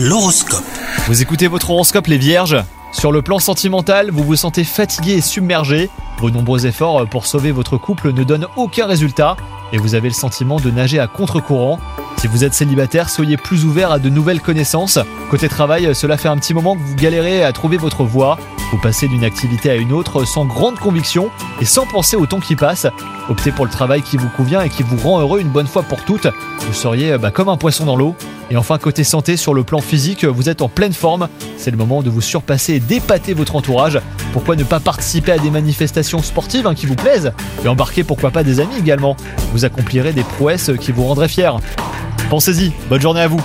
L'horoscope. Vous écoutez votre horoscope les vierges? Sur le plan sentimental, vous vous sentez fatigué et submergé. Vos nombreux efforts pour sauver votre couple ne donnent aucun résultat et vous avez le sentiment de nager à contre-courant. Si vous êtes célibataire, soyez plus ouvert à de nouvelles connaissances. Côté travail, cela fait un petit moment que vous galérez à trouver votre voie. Vous passez d'une activité à une autre sans grande conviction et sans penser au temps qui passe. Optez pour le travail qui vous convient et qui vous rend heureux une bonne fois pour toutes. Vous seriez bah, comme un poisson dans l'eau. Et enfin, côté santé, sur le plan physique, vous êtes en pleine forme. C'est le moment de vous surpasser et d'épater votre entourage. Pourquoi ne pas participer à des manifestations sportives hein, qui vous plaisent Et embarquer pourquoi pas des amis également. Vous accomplirez des prouesses qui vous rendraient fiers. Pensez-y, bonne journée à vous